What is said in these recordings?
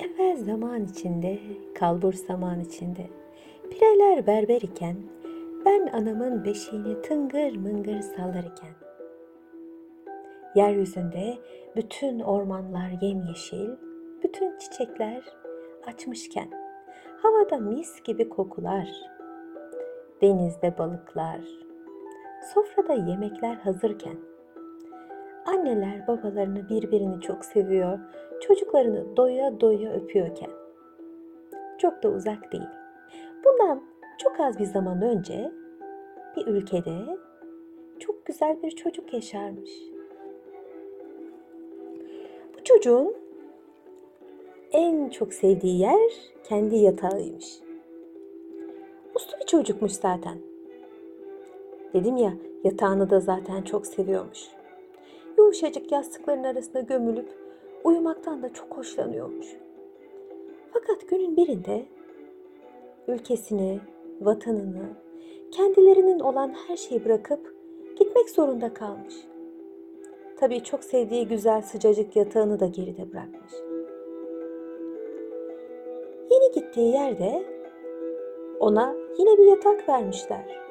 Evvel zaman içinde, kalbur zaman içinde. Pireler berber iken, ben anamın beşiğini tıngır mıngır sallarken. Yeryüzünde bütün ormanlar yemyeşil, bütün çiçekler açmışken, havada mis gibi kokular, denizde balıklar, sofrada yemekler hazırken, anneler babalarını birbirini çok seviyor, çocuklarını doya doya öpüyorken. Çok da uzak değil. Bundan çok az bir zaman önce bir ülkede çok güzel bir çocuk yaşarmış. Bu çocuğun en çok sevdiği yer kendi yatağıymış. Uslu bir çocukmuş zaten. Dedim ya yatağını da zaten çok seviyormuş. Yumuşacık yastıkların arasında gömülüp uyumaktan da çok hoşlanıyormuş. Fakat günün birinde ülkesini, vatanını, kendilerinin olan her şeyi bırakıp gitmek zorunda kalmış. Tabii çok sevdiği güzel sıcacık yatağını da geride bırakmış. Yeni gittiği yerde ona yine bir yatak vermişler.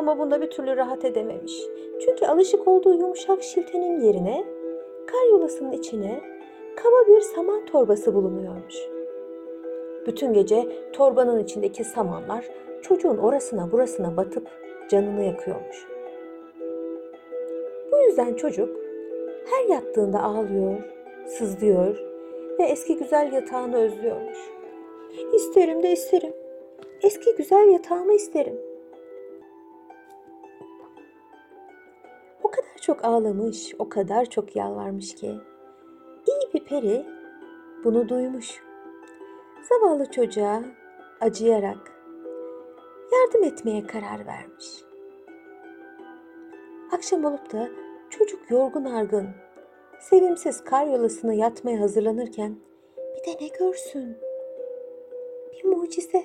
Ama bunda bir türlü rahat edememiş. Çünkü alışık olduğu yumuşak şiltenin yerine karyolasının içine kaba bir saman torbası bulunuyormuş. Bütün gece torbanın içindeki samanlar çocuğun orasına burasına batıp canını yakıyormuş. Bu yüzden çocuk her yattığında ağlıyor, sızlıyor ve eski güzel yatağını özlüyormuş. İsterim de isterim. Eski güzel yatağımı isterim. O kadar çok ağlamış, o kadar çok yalvarmış ki iyi bir peri bunu duymuş. Zavallı çocuğa acıyarak yardım etmeye karar vermiş. Akşam olup da çocuk yorgun argın, sevimsiz karyolasına yatmaya hazırlanırken bir de ne görsün? Bir mucize.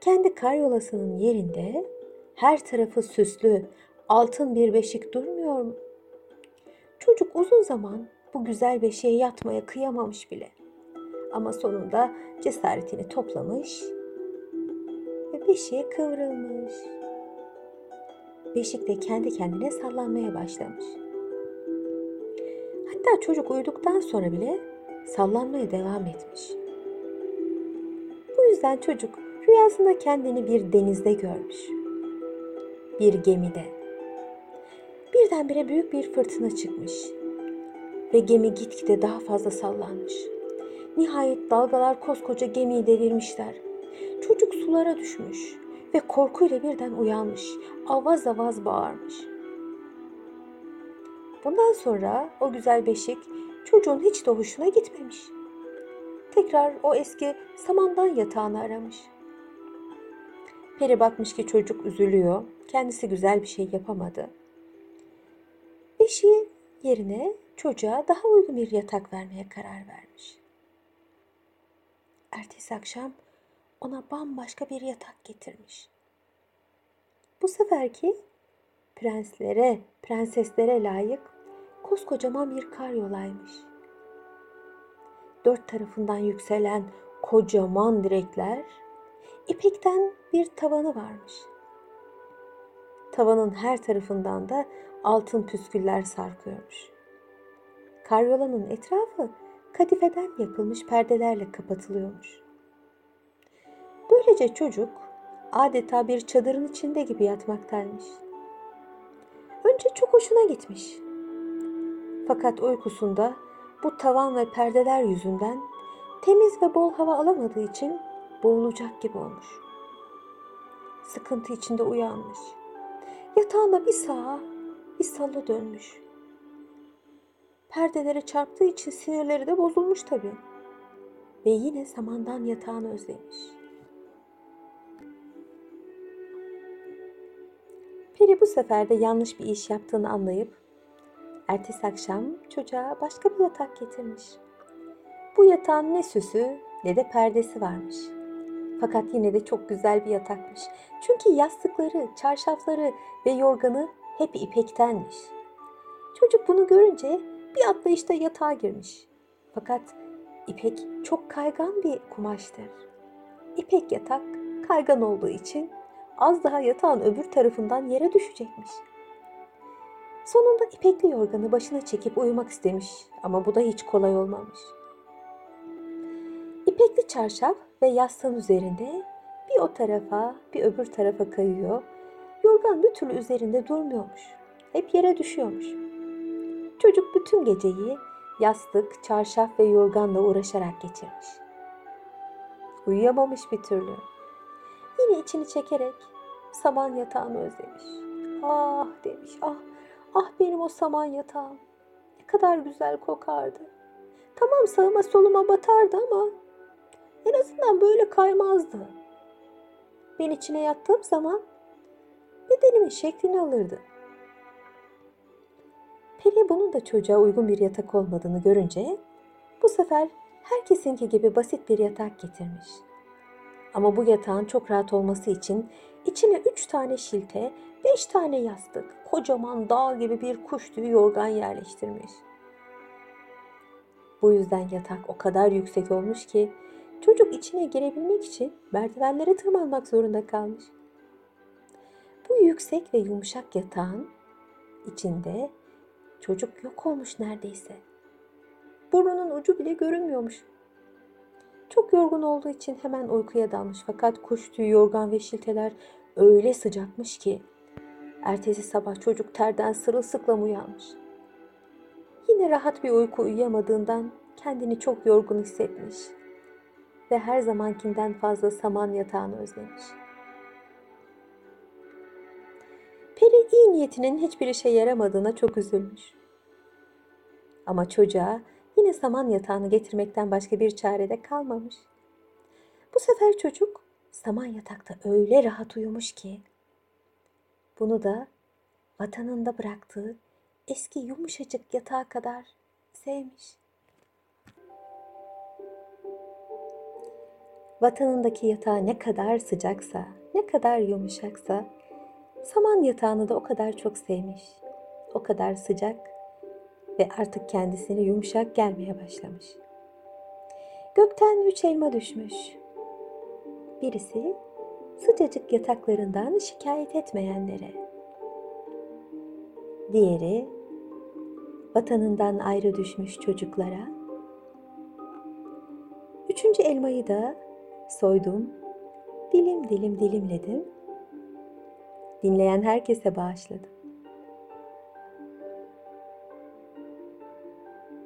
Kendi karyolasının yerinde her tarafı süslü, altın bir beşik durmuyor mu? Çocuk uzun zaman bu güzel beşiğe yatmaya kıyamamış bile. Ama sonunda cesaretini toplamış ve beşiğe kıvrılmış. Beşik de kendi kendine sallanmaya başlamış. Hatta çocuk uyuduktan sonra bile sallanmaya devam etmiş. Bu yüzden çocuk rüyasında kendini bir denizde görmüş. Bir gemide. Birdenbire büyük bir fırtına çıkmış ve gemi gitgide daha fazla sallanmış. Nihayet dalgalar koskoca gemiyi devirmişler. Çocuk sulara düşmüş ve korkuyla birden uyanmış. Avaz avaz bağırmış. Bundan sonra o güzel beşik çocuğun hiç de hoşuna gitmemiş. Tekrar o eski samandan yatağını aramış. Peri bakmış ki çocuk üzülüyor. Kendisi güzel bir şey yapamadı. Beşiği yerine çocuğa daha uygun bir yatak vermeye karar vermiş. Ertesi akşam ona bambaşka bir yatak getirmiş. Bu seferki prenslere, prenseslere layık koskocaman bir karyolaymış. Dört tarafından yükselen kocaman direkler, ipekten bir tavanı varmış. Tavanın her tarafından da altın püsküller sarkıyormuş. Karyolanın etrafı kadifeden yapılmış perdelerle kapatılıyormuş. Böylece çocuk adeta bir çadırın içinde gibi yatmaktaymış. Önce çok hoşuna gitmiş. Fakat uykusunda bu tavan ve perdeler yüzünden temiz ve bol hava alamadığı için boğulacak gibi olmuş. Sıkıntı içinde uyanmış. Yatağında bir sağa bir sola dönmüş. Perdelere çarptığı için sinirleri de bozulmuş tabii. Ve yine samandan yatağını özlemiş. Peri bu sefer de yanlış bir iş yaptığını anlayıp ertesi akşam çocuğa başka bir yatak getirmiş. Bu yatağın ne süsü ne de perdesi varmış. Fakat yine de çok güzel bir yatakmış. Çünkü yastıkları, çarşafları ve yorganı hep ipektenmiş. Çocuk bunu görünce bir atlayışta yatağa girmiş. Fakat ipek çok kaygan bir kumaştır. İpek yatak kaygan olduğu için az daha yatağın öbür tarafından yere düşecekmiş. Sonunda ipekli yorganı başına çekip uyumak istemiş ama bu da hiç kolay olmamış. İpekli çarşaf ve yastığın üzerinde bir o tarafa bir öbür tarafa kayıyor. Yorgan bir türlü üzerinde durmuyormuş. Hep yere düşüyormuş. Çocuk bütün geceyi yastık, çarşaf ve yorganla uğraşarak geçirmiş. Uyuyamamış bir türlü. Yine içini çekerek saman yatağını özlemiş. Ah demiş, ah, ah benim o saman yatağım. Ne kadar güzel kokardı. Tamam sağıma soluma batardı ama en azından böyle kaymazdı. Ben içine yattığım zaman bedenimin şeklini alırdı. Peri bunun da çocuğa uygun bir yatak olmadığını görünce bu sefer herkesinki gibi basit bir yatak getirmiş. Ama bu yatağın çok rahat olması için içine üç tane şilte, beş tane yastık, kocaman dağ gibi bir kuş tüyü yorgan yerleştirmiş. Bu yüzden yatak o kadar yüksek olmuş ki çocuk içine girebilmek için merdivenlere tırmanmak zorunda kalmış. Bu yüksek ve yumuşak yatağın içinde çocuk yok olmuş neredeyse. Burnunun ucu bile görünmüyormuş. Çok yorgun olduğu için hemen uykuya dalmış fakat kuş tüyü, yorgan ve şilteler öyle sıcakmış ki ertesi sabah çocuk terden sırılsıklam uyanmış. Yine rahat bir uyku uyuyamadığından kendini çok yorgun hissetmiş ve her zamankinden fazla saman yatağını özlemiş. Peri iyi niyetinin hiçbir işe yaramadığına çok üzülmüş. Ama çocuğa yine saman yatağını getirmekten başka bir çare de kalmamış. Bu sefer çocuk saman yatakta öyle rahat uyumuş ki bunu da vatanında bıraktığı eski yumuşacık yatağa kadar sevmiş. Vatanındaki yatağı ne kadar sıcaksa, ne kadar yumuşaksa, saman yatağını da o kadar çok sevmiş. O kadar sıcak ve artık kendisine yumuşak gelmeye başlamış. Gökten üç elma düşmüş. Birisi sıcacık yataklarından şikayet etmeyenlere. Diğeri vatanından ayrı düşmüş çocuklara. Üçüncü elmayı da soydum, dilim dilim dilimledim. Dinleyen herkese bağışladım.